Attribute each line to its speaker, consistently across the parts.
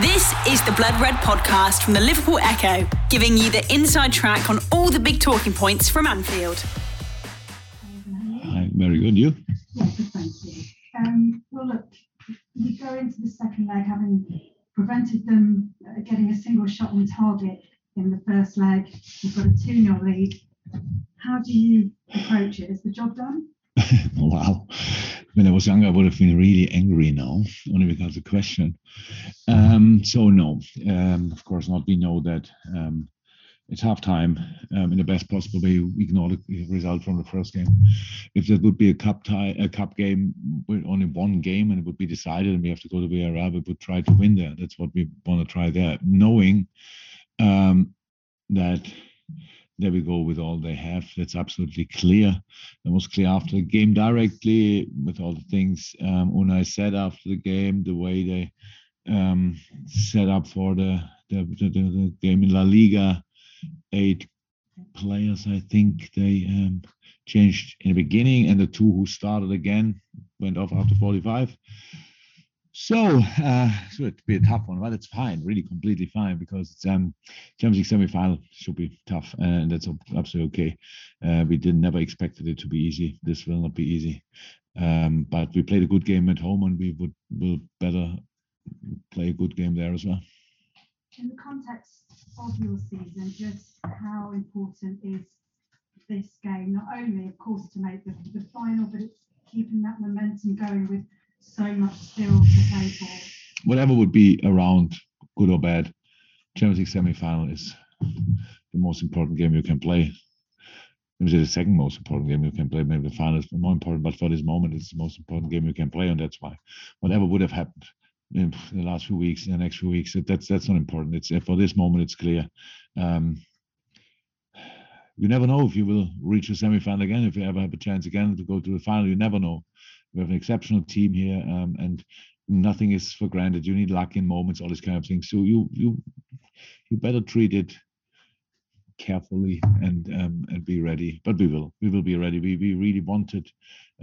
Speaker 1: This is the Blood Red podcast from the Liverpool Echo, giving you the inside track on all the big talking points from Anfield.
Speaker 2: Hi, very good. You?
Speaker 3: Yeah, good, thank you. Um, well, look, you go into the second leg having prevented them uh, getting a single shot on target in the first leg. You've got a 2 0 lead. How do you approach it? Is the job done?
Speaker 2: wow. When I was younger, I would have been really angry now, only because of the question. Um, so, no, um, of course not. We know that um, it's half time um, in the best possible way. We ignore the result from the first game. If that would be a cup tie, a cup game with only one game and it would be decided and we have to go to Villarreal, we would try to win there. That's what we want to try there, knowing um, that there we go with all they have. That's absolutely clear. That was clear after the game directly with all the things um, Unai said after the game, the way they um, set up for the the, the, the game in La Liga. Eight players, I think they um, changed in the beginning, and the two who started again went off after 45. So, uh, so it'd be a tough one, but it's fine, really completely fine because it's um Champions League semi-final should be tough, and that's absolutely okay. Uh, we did never expected it to be easy. This will not be easy, um, but we played a good game at home, and we would will better play a good game there as well.
Speaker 3: In the context of your season, just how important is this game? Not only, of course, to make the, the final, but it's keeping that momentum going with so much still to play for.
Speaker 2: Whatever would be around, good or bad, Champions League semi-final is the most important game you can play. Maybe the second most important game you can play. Maybe the final is more important, but for this moment, it's the most important game you can play, and that's why whatever would have happened in the last few weeks, in the next few weeks, that's that's not important. It's for this moment, it's clear. Um, you never know if you will reach a semi-final again. If you ever have a chance again to go to the final, you never know. We have an exceptional team here, um, and nothing is for granted. You need luck in moments, all this kind of things. So you you you better treat it carefully and um, and be ready. But we will we will be ready. We we really wanted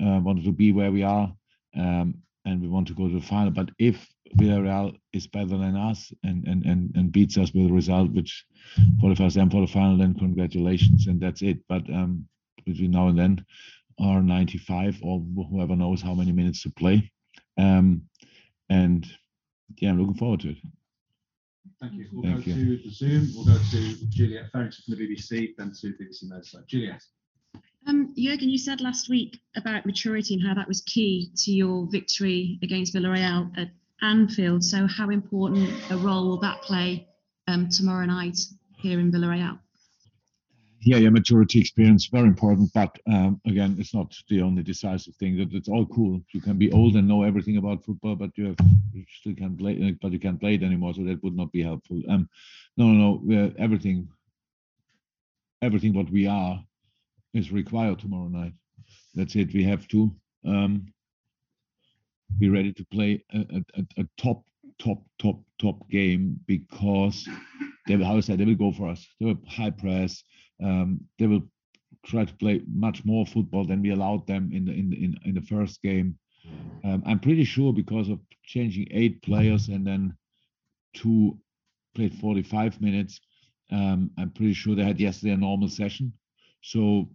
Speaker 2: uh, wanted to be where we are, um, and we want to go to the final. But if Villarreal is better than us and and and, and beats us with a result which qualifies them for the final, then congratulations, and that's it. But um, between now and then, or 95 or whoever knows how many minutes to play. Um, and yeah, I'm looking forward to it.
Speaker 4: Thank you. We'll
Speaker 2: Thank
Speaker 4: go
Speaker 2: you.
Speaker 4: to the Zoom. We'll go to Juliet Ferrington from the BBC, then to BBC Merseyside. Juliet.
Speaker 5: Um, Jurgen, you said last week about maturity and how that was key to your victory against Villarreal at Anfield. So, how important a role will that play um, tomorrow night here in Villarreal?
Speaker 2: Yeah, your maturity experience very important, but um, again, it's not the only decisive thing. That it's all cool. You can be old and know everything about football, but you, have, you still can't play, but you can't play it anymore. So that would not be helpful. Um, no, no, no. Everything, everything what we are, is required tomorrow night. That's it. We have to um, be ready to play a, a, a top, top, top, top game because they will, how I said, they will go for us. They will high press. Um, they will try to play much more football than we allowed them in the in in, in the first game. Um, I'm pretty sure because of changing eight players and then two played 45 minutes. Um, I'm pretty sure they had yesterday a normal session. So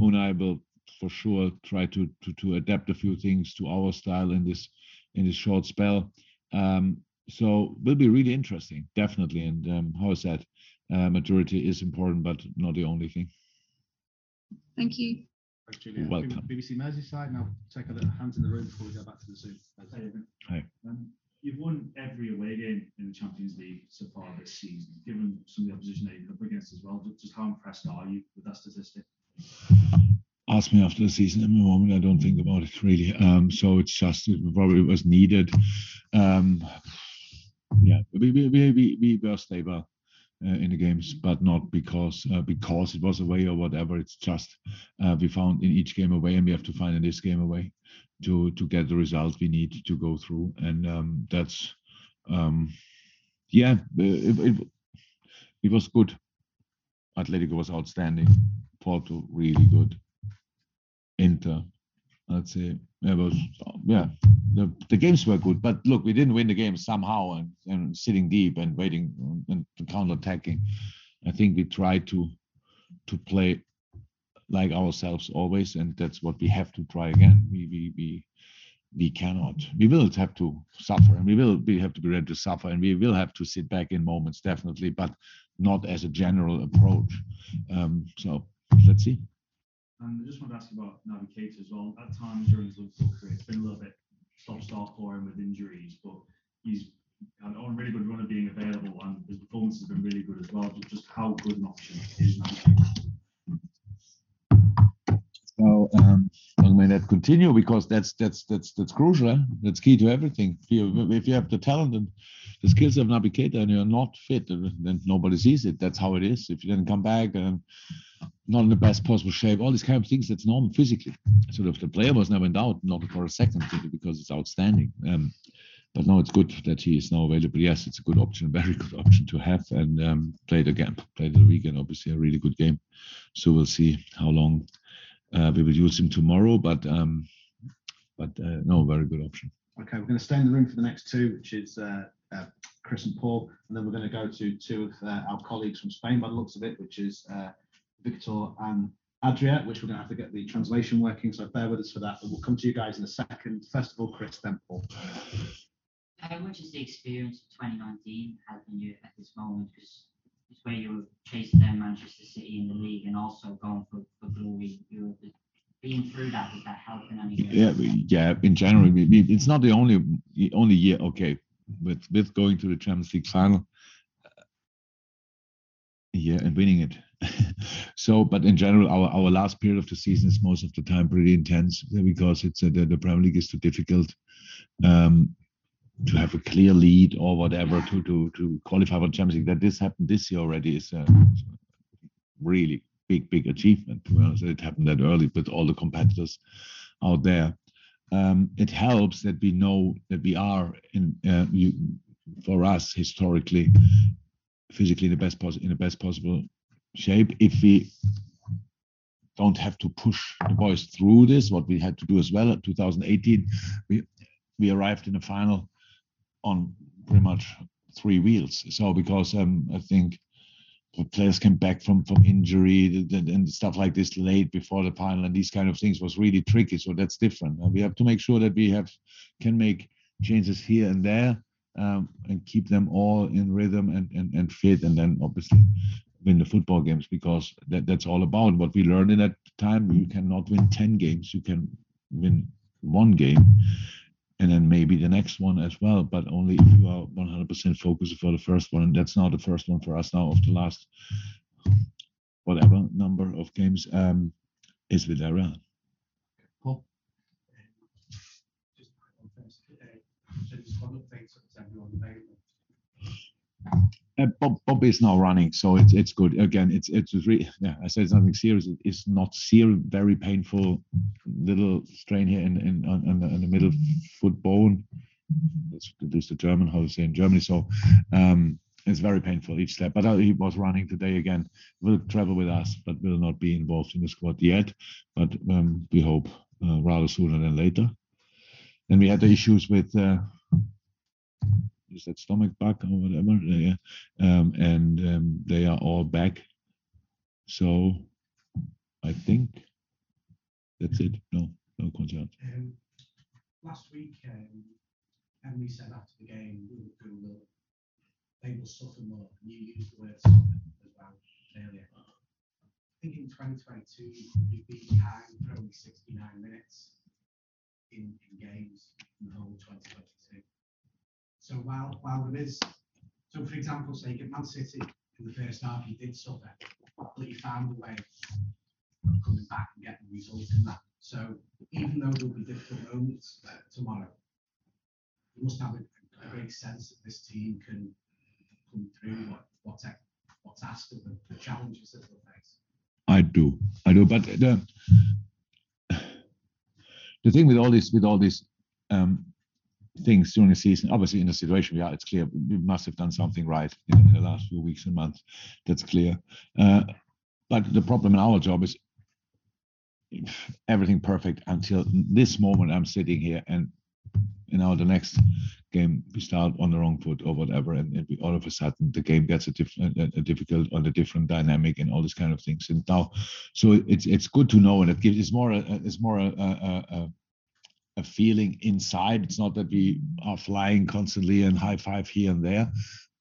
Speaker 2: Unai will for sure try to, to to adapt a few things to our style in this in this short spell. Um, so will be really interesting, definitely. And um, how I said, uh, maturity is important, but not the only thing.
Speaker 5: Thank you.
Speaker 4: Thanks, Juliet.
Speaker 2: Welcome.
Speaker 4: BBC Merseyside. Now take a little hands in the room before we go back to the Zoom.
Speaker 2: Hi.
Speaker 6: Um, you've won every away game in the Champions League so far this season. Given some of the opposition that you've been up against as well, just how impressed are you with that statistic?
Speaker 2: ask me after the season. At the moment, I don't think about it really. Um, so it's just it probably was needed. Um, yeah, we we we we, we were stable in the games, but not because uh, because it was away or whatever. It's just uh, we found in each game away, and we have to find in this game away to to get the result we need to go through, and um, that's um, yeah, it, it, it was good. Atletico was outstanding. Porto really good. Inter I'd say it was yeah. The, the games were good, but look, we didn't win the game somehow and, and sitting deep and waiting and counter attacking. I think we tried to to play like ourselves always, and that's what we have to try again. We we we we cannot. We will have to suffer, and we will we have to be ready to suffer, and we will have to sit back in moments definitely, but not as a general approach. Um, so let's see.
Speaker 6: And I just want to ask about Naby Keita as well. At times during his Liverpool career, it's been a little bit stop-start for him with injuries, but he's on a really good run of being available, and his performance has been really good as well. Just how good an option is Naby?
Speaker 2: So um, long may that continue because that's that's that's that's crucial. Eh? That's key to everything. If you, if you have the talent and the skills of Naby Keita and you're not fit, then nobody sees it. That's how it is. If you then come back and not in the best possible shape, all these kind of things, that's normal physically. So if the player was never in doubt, not for a second, because it's outstanding. Um, but now it's good that he is now available. Yes, it's a good option, a very good option to have, and um, played again, played the weekend. Obviously, a really good game. So we'll see how long uh, we will use him tomorrow. But um, but uh, no, very good option.
Speaker 4: Okay, we're going to stay in the room for the next two, which is uh, uh, Chris and Paul, and then we're going to go to two of uh, our colleagues from Spain by the looks of it, which is uh, Victor and Adria, which we're going to have to get the translation working. So bear with us for that. But we'll come to you guys in a second. First of all, Chris, then Paul.
Speaker 7: How much is the experience of 2019 helping you at this moment? Because it's where you were chasing down Manchester City in the league and also going for, for glory. You were being through that, is that helping anything?
Speaker 2: Yeah, we- yeah. In general, we, we, it's not the only only year. Okay, with with going to the Champions League final, uh, yeah, and winning it. so, but in general, our our last period of the season is most of the time pretty intense because it's uh, the, the Premier League is too difficult. Um, to have a clear lead or whatever to to to qualify for the Champions League. That this happened this year already is a really big big achievement. It happened that early with all the competitors out there. Um, it helps that we know that we are in uh, you, for us historically physically in the best pos- in the best possible shape. If we don't have to push the boys through this, what we had to do as well in 2018, we we arrived in the final on pretty much three wheels. So because um, I think the players came back from from injury and, and stuff like this late before the final and these kind of things was really tricky. So that's different. We have to make sure that we have can make changes here and there um, and keep them all in rhythm and, and, and fit and then obviously win the football games because that, that's all about what we learned in that time. You cannot win 10 games, you can win one game and then maybe the next one as well, but only if you are 100% focused for the first one. And that's not the first one for us now of the last whatever number of games um, is
Speaker 8: everyone available.
Speaker 2: Uh, Bob, Bob is now running, so it's it's good. Again, it's it's really yeah. I said it's nothing serious. It's not serious, very painful little strain here in in on, on the, in the middle foot bone. That's this the German how to say in Germany. So um, it's very painful each step. But uh, he was running today again. Will travel with us, but will not be involved in the squad yet. But um, we hope uh, rather sooner than later. Then we had the issues with. Uh, is that stomach bug or whatever? Yeah, um, and um, they are all back. So I think that's it. No, no concerns.
Speaker 8: Um, last week, um, Emery said after the game, Liverpool will, they will suffer more. And you used the word suffer as well earlier. I think in 2022, you've been behind for only 69 minutes in, in games in the whole 2022. So while while there is, so for example, say at Man City in the first half, you did suffer, but you found a way of coming back and getting the result in that. So even though there'll be difficult moments uh, tomorrow, you must have a, a great sense that this team can come through what what's what's asked of them, the challenges that they'll face.
Speaker 2: I do, I do. But the the thing with all this, with all this, um, things during the season, obviously in the situation we are, it's clear we must have done something right in, in the last few weeks and months. That's clear. Uh, but the problem in our job is everything perfect until this moment. I'm sitting here, and you know the next game we start on the wrong foot or whatever, and, all of a sudden the game gets a different, a, a difficult on a different dynamic and all this kind of things. And now, so it's it's good to know, and it gives it's more a, it's more a, a, a feeling inside. It's not that we are flying constantly and high five here and there,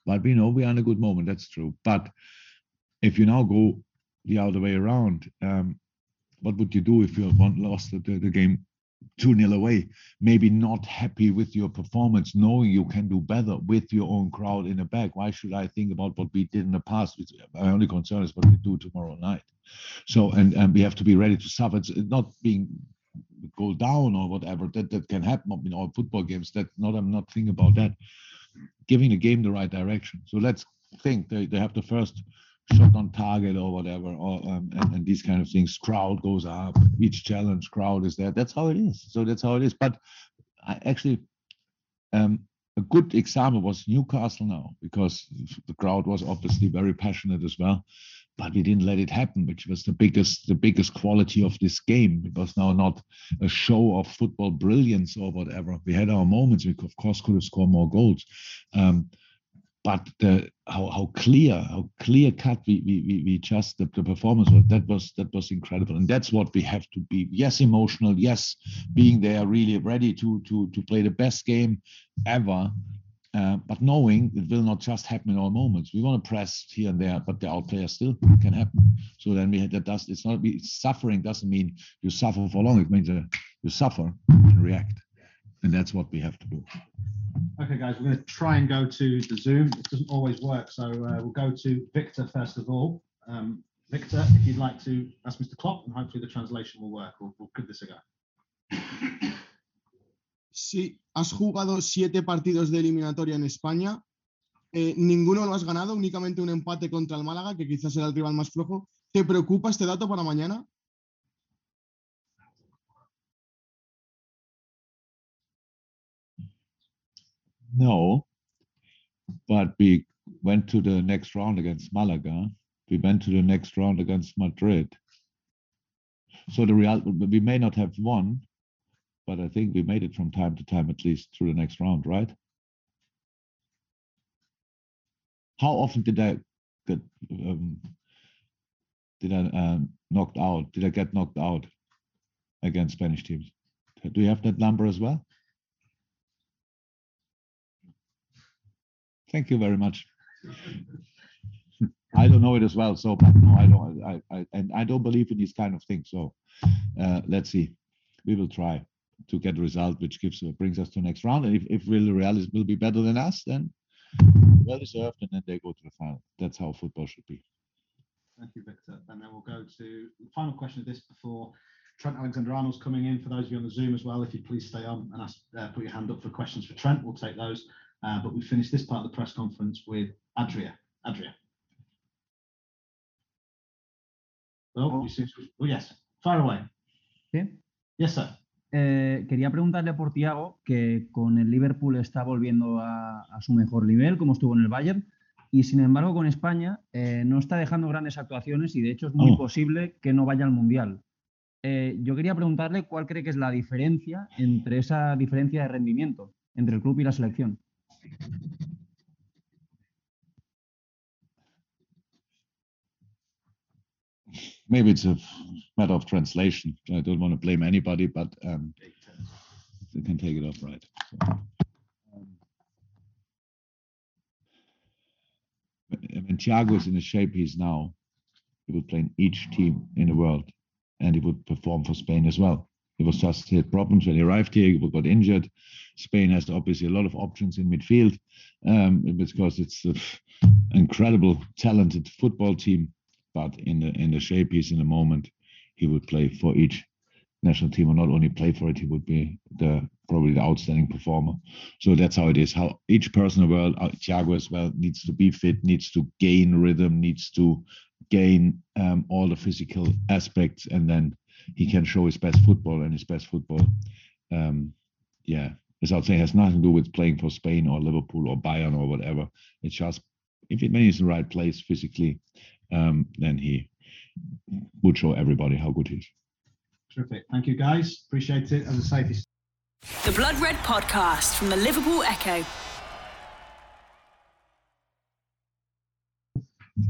Speaker 2: but we know we are in a good moment. That's true. But if you now go the other way around, um, what would you do if you lost the, the game 2 nil away? Maybe not happy with your performance, knowing you can do better with your own crowd in the back. Why should I think about what we did in the past? My only concern is what we do tomorrow night. So, and, and we have to be ready to suffer. It's not being go down or whatever that that can happen in all football games that not i'm not thinking about that. Giving the game the right direction. So let's think they, they have the first shot on target or whatever or um, and, and these kind of things crowd goes up each challenge crowd is there that's how it is. So that's how it is but i actually um a good example was newcastle now because the crowd was obviously very passionate as well but we didn't let it happen, which was the biggest the biggest quality of this game. It was now not a show of football brilliance or whatever. We had our moments. We of course could have scored more goals, um, but the, how how clear how clear cut we we we, we just the, the performance was that was that was incredible, and that's what we have to be. Yes, emotional. Yes, being there, really ready to to to play the best game ever uh, but knowing it will not just happen in all moments. We want to press here and there, but the outplayer still can happen. So then we that does it's not suffering doesn't mean you suffer for long. It means uh, you suffer and react, and that's what we have to do.
Speaker 4: Okay, guys, we're going to try and go to the Zoom. It doesn't always work, so uh, we'll go to Victor first of all. Um, Victor, if you'd like to ask Mr. Klopp, and hopefully the translation will work. We'll, we'll give this a go.
Speaker 9: Sí, has jugado siete partidos de eliminatoria en España. Eh, ninguno lo has ganado, únicamente un empate contra el Málaga, que quizás era el rival más flojo. ¿Te preocupa este dato para mañana?
Speaker 2: No, but we went to the next round against Malaga. We went to the next round against Madrid. So the real we may not have won, but I think we made it from time to time at least through the next round, right? How often did I get um, did I uh, knocked out? Did I get knocked out against Spanish teams? Do you have that number as well? Thank you very much. I don't know it as well, so but no, I don't. I, I and I don't believe in these kind of things. So uh, let's see. We will try to get a result which gives uh, brings us to the next round. And if, if Villarreal is, will be better than us, then well deserved, and then they go to the final. That's how football should be.
Speaker 4: Thank you, Victor. And then we'll go to the final question of this before Trent Alexander-Arnold's coming in. For those of you on the Zoom as well, if you please stay on and ask, uh, put your hand up for questions for Trent, we'll take those. Uh, but we finished this part of the press conference with Adria. Adria. Oh,
Speaker 10: Oh.
Speaker 4: you seem to- oh yes, fire away.
Speaker 10: Sí.
Speaker 4: Yes, sir.
Speaker 10: Eh, quería preguntarle por Tiago, que con el Liverpool está volviendo a, a su mejor nivel, como estuvo en el Bayern, y sin embargo con España eh, no está dejando grandes actuaciones y de hecho es muy
Speaker 2: Oh.
Speaker 10: posible que no vaya al Mundial. Eh, yo quería preguntarle cuál cree que es la diferencia entre esa diferencia de rendimiento entre el club y la selección.
Speaker 2: Maybe it's a matter of translation. I don't want to blame anybody, but um, you can take it off right. So, um, when when Thiago is in the shape he's now, he would play in each team in the world, and he would perform for Spain as well. He was just he had problems when he arrived here. He got injured. Spain has obviously a lot of options in midfield um, because it's an incredible, talented football team. But in the in the shape he's in the moment, he would play for each national team, or not only play for it, he would be the probably the outstanding performer. So that's how it is. How each person in the world, uh, Thiago as well, needs to be fit, needs to gain rhythm, needs to gain um, all the physical aspects, and then he can show his best football. And his best football, um, yeah, as I'd say, has nothing to do with playing for Spain or Liverpool or Bayern or whatever. It's just if it, in the right place physically, um, then he would show everybody how good he is.
Speaker 4: Terrific. Thank you, guys. Appreciate it. As a safety.
Speaker 1: The Blood Red Podcast from the Liverpool Echo.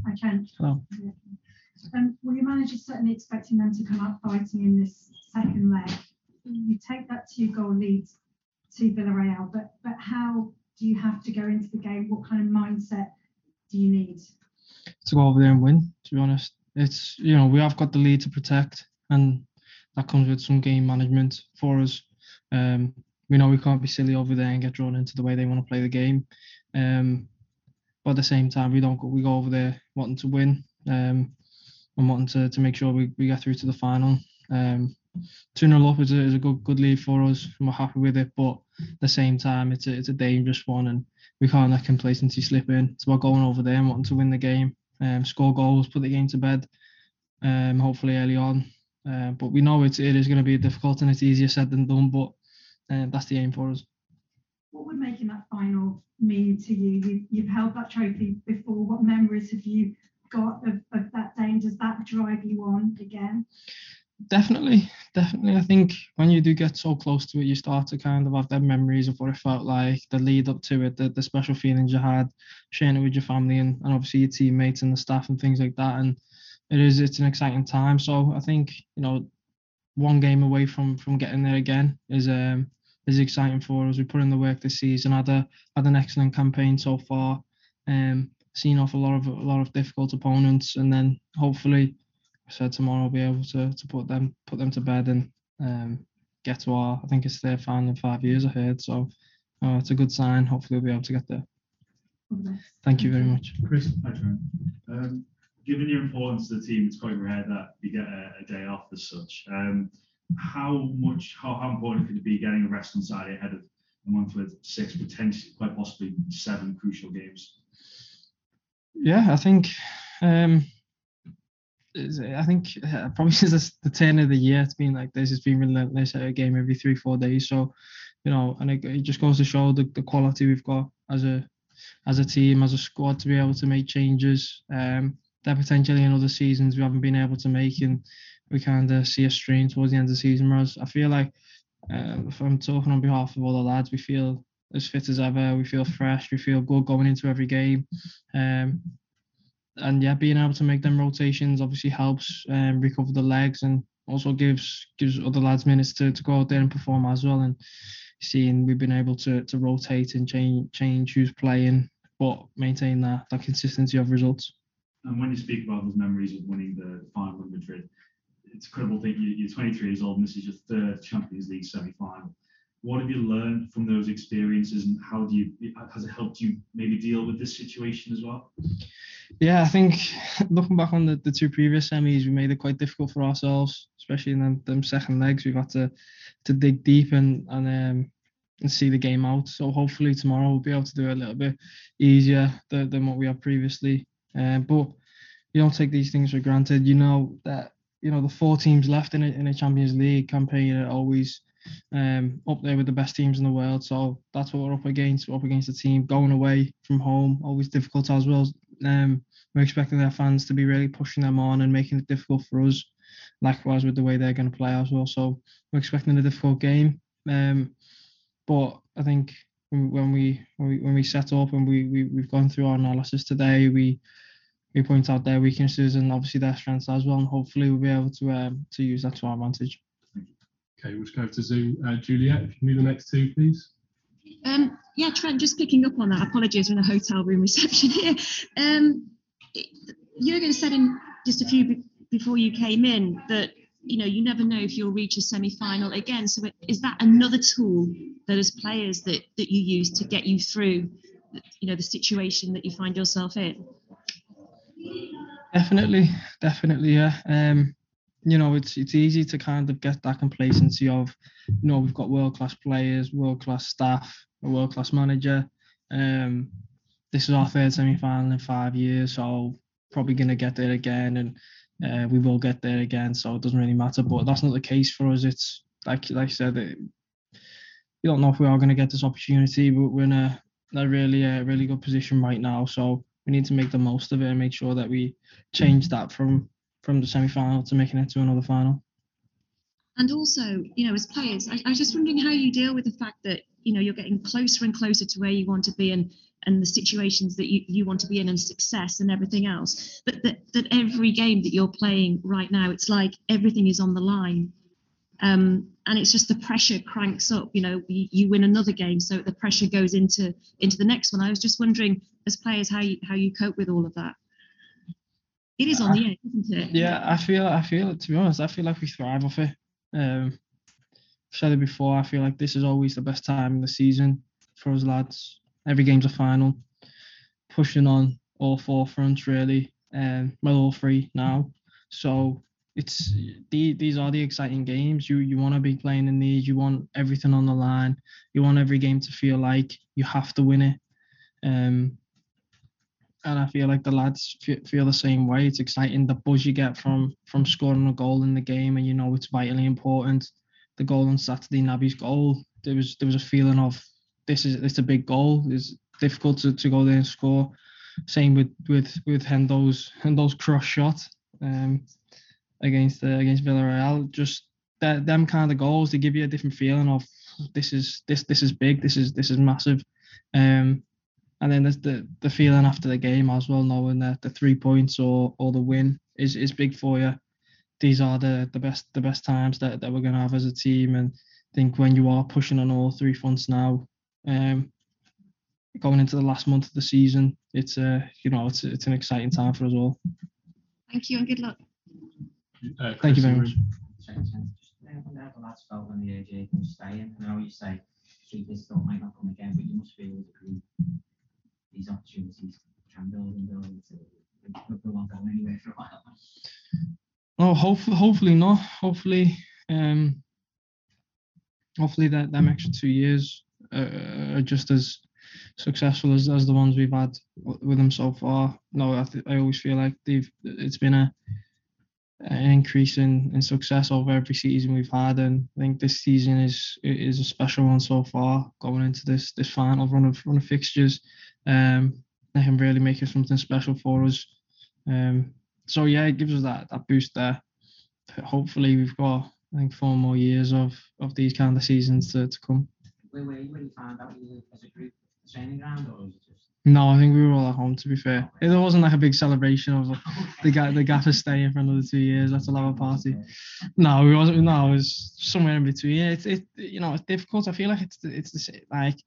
Speaker 3: I can.
Speaker 10: Hello.
Speaker 3: Um, well, your manager's certainly expecting them to come out fighting in this second leg. You take that two goal lead to Villarreal, but but how do you have to go into the game? What kind of mindset do you need?
Speaker 11: To go over there and win. To be honest, it's you know we have got the lead to protect, and that comes with some game management for us. Um, we know we can't be silly over there and get drawn into the way they want to play the game. Um, but at the same time, we don't go, we go over there wanting to win um, and wanting to, to make sure we, we get through to the final. Um, 2 0 up is a, is a good good lead for us, we're happy with it. But the same time, it's a, it's a dangerous one, and we can't let complacency slip in. It's about going over there and wanting to win the game, um, score goals, put the game to bed, um, hopefully early on. Uh, but we know it's, it is going to be difficult and it's easier said than done, but uh, that's the aim for us.
Speaker 3: What would making that final mean to you? you you've held that trophy before. What memories have you got of, of that day? And does that drive you on again?
Speaker 11: Definitely, definitely. I think when you do get so close to it, you start to kind of have them memories of what it felt like, the lead up to it, the, the special feelings you had, sharing it with your family and, and obviously your teammates and the staff and things like that. And it is it's an exciting time. So I think you know one game away from from getting there again is um is exciting for us. We put in the work this season, had a had an excellent campaign so far. Um, seen off a lot of a lot of difficult opponents, and then hopefully, Said tomorrow, I'll be able to to put them put them to bed and um, get to our. I think it's their final in five years. I heard, so uh, it's a good sign. Hopefully, we'll be able to get there. Thank you very much.
Speaker 6: Chris, hi. Um, given your importance to the team, it's quite rare that you get a, a day off as such. Um, how much, how, how important could it be getting a rest on Saturday ahead of a month with six, potentially, quite possibly seven crucial games?
Speaker 11: Yeah, I think, um, I think uh, probably since the turn of the year, it's been like this. It's been relentless at a game every three, four days. So, you know, and it, it just goes to show the, the quality we've got as a as a team, as a squad, to be able to make changes. Um, that potentially in other seasons we haven't been able to make, and we kind of see a strain towards the end of the season. Whereas I feel like, uh, if I'm talking on behalf of all the lads, we feel as fit as ever. We feel fresh. We feel good going into every game. Um, and yeah, being able to make them rotations obviously helps um, recover the legs and also gives gives other lads minutes to, to go out there and perform as well. And seeing we've been able to to rotate and change change who's playing, but maintain that that consistency of results.
Speaker 6: And when you speak about those memories of winning the final in Madrid, it's incredible you- you're 23 years old and this is your third Champions League semi-final. What have you learned from those experiences, and how do you has it helped you maybe deal with this situation as well?
Speaker 11: Yeah, I think looking back on the, the two previous semis, we made it quite difficult for ourselves, especially in them, them second legs. We've had to to dig deep and and um, and see the game out. So hopefully tomorrow we'll be able to do it a little bit easier than, than what we have previously. Um, but you don't take these things for granted. You know that you know the four teams left in a, in a Champions League campaign are always um, up there with the best teams in the world. So that's what we're up against. We're up against a team going away from home, always difficult as well. Um, we're expecting their fans to be really pushing them on and making it difficult for us. Likewise with the way they're going to play as well. So we're expecting a difficult game. Um, but I think when we when we, when we set up and we, we we've gone through our analysis today, we we point out their weaknesses and obviously their strengths as well, and hopefully we'll be able to um, to use that to our advantage.
Speaker 12: Okay, we'll just go over to Zoom. Uh, Juliet, if you can do the next two, please.
Speaker 5: Um, yeah, Trent, just picking up on that. Apologies, we're in a hotel room reception here. Um, it- Jurgen said in just a few be- before you came in that you know you never know if you'll reach a semi-final again. So it- is that another tool that as players that that you use to get you through, you know, the situation that you find yourself in?
Speaker 11: Definitely, definitely, yeah. Um, you know, it's it's easy to kind of get that complacency of, you know, we've got world class players, world class staff, a world class manager. Um, this is our third semi final in five years, so probably gonna get there again, and uh, we will get there again. So it doesn't really matter. But that's not the case for us. It's like like I said, it, you don't know if we are going to get this opportunity, but we're in a, a really a really good position right now. So we need to make the most of it and make sure that we change that from from the semi final to making it to another final.
Speaker 5: And also, you know, as players, I, I was just wondering how you deal with the fact that you know you're getting closer and closer to where you want to be and and the situations that you, you want to be in and success and everything else. But that, that every game that you're playing right now, it's like everything is on the line. Um, and it's just the pressure cranks up. You know, you, you win another game, so the pressure goes into into the next one. I was just wondering, as players, how you how you cope with all of that. It is on the edge, isn't it?
Speaker 11: Yeah, I feel I feel it to be honest, I feel like we thrive off it. Um, I've said it before. I feel like this is always the best time in the season for us lads. Every game's a final, pushing on all four fronts really. Um, well, all three now. So it's the, these are the exciting games. You you want to be playing in these. You want everything on the line. You want every game to feel like you have to win it. Um, and I feel like the lads fe- feel the same way. It's exciting the buzz you get from from scoring a goal in the game, and you know it's vitally important. The goal on Saturday, Naby's goal. There was there was a feeling of this is it's a big goal. It's difficult to, to go there and score. Same with with with Hendo's Hendo's cross shot um, against uh, against Villarreal. Just that them kind of goals they give you a different feeling of this is this this is big. This is this is massive. Um, and then there's the the feeling after the game as well, knowing that the three points or or the win is is big for you. These are the the best the best times that, that we're gonna have as a team, and I think when you are pushing on all three fronts now, um, going into the last month of the season, it's uh you know it's it's an exciting time for us all.
Speaker 5: Thank you and good luck.
Speaker 12: Uh,
Speaker 11: Thank you very much.
Speaker 12: room.
Speaker 7: Just uh, wonder how the lads felt the AJ staying. I know you say keep this thought might not come again, but you must feel as a group these opportunities can build and build will not go anywhere for a while.
Speaker 11: Oh, hopefully, hopefully not. Hopefully, um, hopefully that them extra two years uh, are just as successful as, as the ones we've had with them so far. No, I, th- I always feel like they've it's been a an increase in, in success over every season we've had, and I think this season is is a special one so far. Going into this this final run of run of fixtures, um, they can really make it something special for us. Um, so yeah, it gives us that that boost there. Hopefully, we've got I think four more years of of these kind of seasons to, to come.
Speaker 7: Where were you when you found out you were as a group training ground or was it just
Speaker 11: No, I think we were all at home. To be fair, it wasn't like a big celebration of the guy the gaffer staying for another two years. Let's have a party. No, we wasn't. No, it was somewhere in between. It's it you know it's difficult. I feel like it's it's the like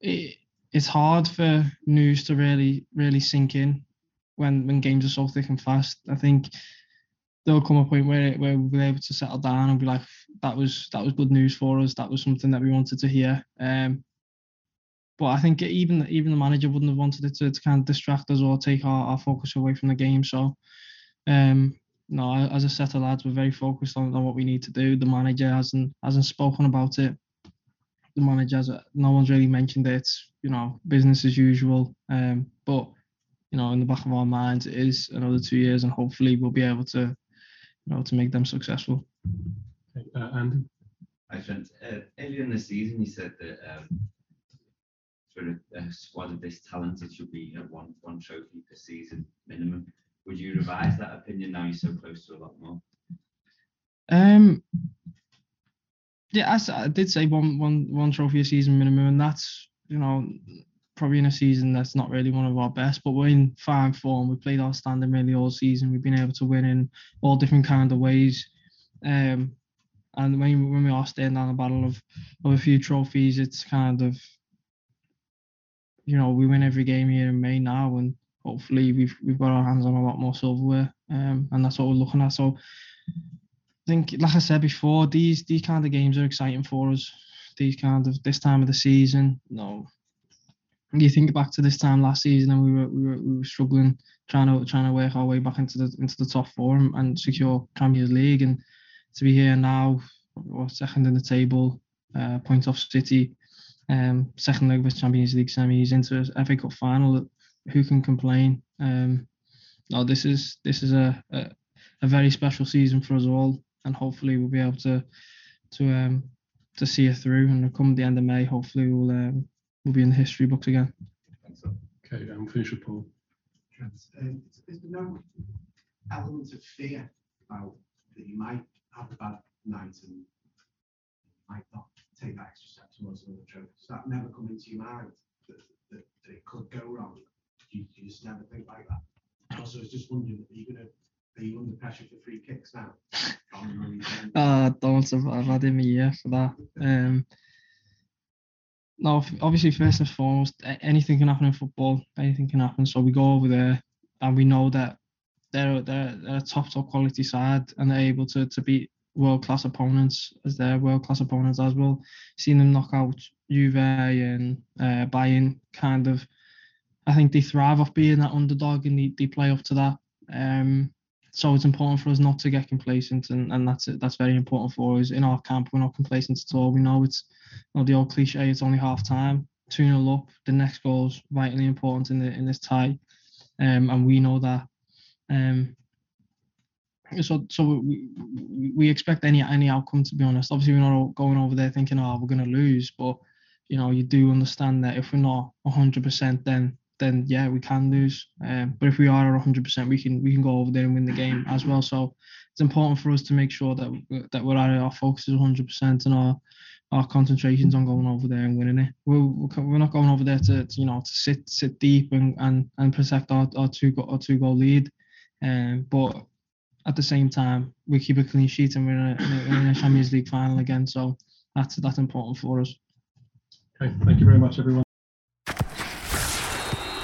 Speaker 11: it, it's hard for news to really really sink in when when games are so thick and fast. I think there'll come a point where where we'll be able to settle down and be like that was that was good news for us. That was something that we wanted to hear. Um, but I think even even the manager wouldn't have wanted it to, to kind of distract us or take our, our focus away from the game. So, um, no, as a set of lads, we're very focused on, on what we need to do. The manager hasn't hasn't spoken about it. The manager has no one's really mentioned it. You know, business as usual. Um, but you know, in the back of our minds, it is another two years, and hopefully we'll be able to, you know, to make them successful.
Speaker 12: Okay, uh, Andy.
Speaker 13: Hi, Trent. Uh, earlier in the season, you said that um, for a, a squad of this talent, it should be a one one trophy per season minimum. Would you revise that opinion now you're so close to a lot more?
Speaker 11: Um, yeah, I, I did say one one one trophy a season minimum, and that's you know probably in a season that's not really one of our best, but we're in fine form. We played our standard really all season. We've been able to win in all different kind of ways. Um, and when when we are staying down the battle of of a few trophies, it's kind of you know we win every game here in May now, and hopefully we've we've got our hands on a lot more silverware, um, and that's what we're looking at. So I think, like I said before, these these kind of games are exciting for us. These kind of this time of the season, no. You think back to this time last season, and we were we were, we were struggling trying to trying to work our way back into the into the top four and, and secure Champions League, and to be here now, we're second in the table, uh, point off City, um, second leg of the Champions League semis into a FA Cup final. Who can complain? Um, no, this is this is a, a a very special season for us all, and hopefully we'll be able to to um to see it through. And come the end of May, hopefully we'll um, we'll be in the history books again.
Speaker 12: Okay, I'm finished with Paul.
Speaker 8: Trent, um, is there no element of fear about that you might have a bad night and might not take that extra step towards another trophy? Does that never come into your mind that, that, that it could go wrong? You, you just never think like that. Also, I was just wondering, are you gonna, are you under pressure for free kicks now?
Speaker 11: Uh, don't I've, I've had him a year for that. Um, no, obviously, first and foremost, anything can happen in football. Anything can happen. So we go over there, and we know that they're they're, they're a top top quality side, and they're able to to beat world class opponents as their world class opponents as well. Seeing them knock out Juve and uh, Bayern, kind of. I think they thrive off being that underdog, and they, they play up to that. Um, so it's important for us not to get complacent, and, and that's it. That's very important for us in our camp. We're not complacent at all. We know it's you know, the old cliche. It's only half time. Two 0 up. The next goal is vitally important in the in this tie, um, and we know that. Um, so so we, we expect any any outcome to be honest. Obviously, we're not going over there thinking, oh, we're going to lose, but you know, you do understand that if we're not 100%, then then yeah, we can lose. Um, but if we are at 100%, we can we can go over there and win the game as well. So it's important for us to make sure that that we're at our focus is 100% and our our concentrations on going over there and winning it. We're, we're not going over there to, to, you know to sit sit deep and and, and protect our, our two go- our two goal lead. Um, but at the same time, we keep a clean sheet and we're in a, in a, in a Champions League final again. So that's that's important for us.
Speaker 12: Okay, thank you very much, everyone.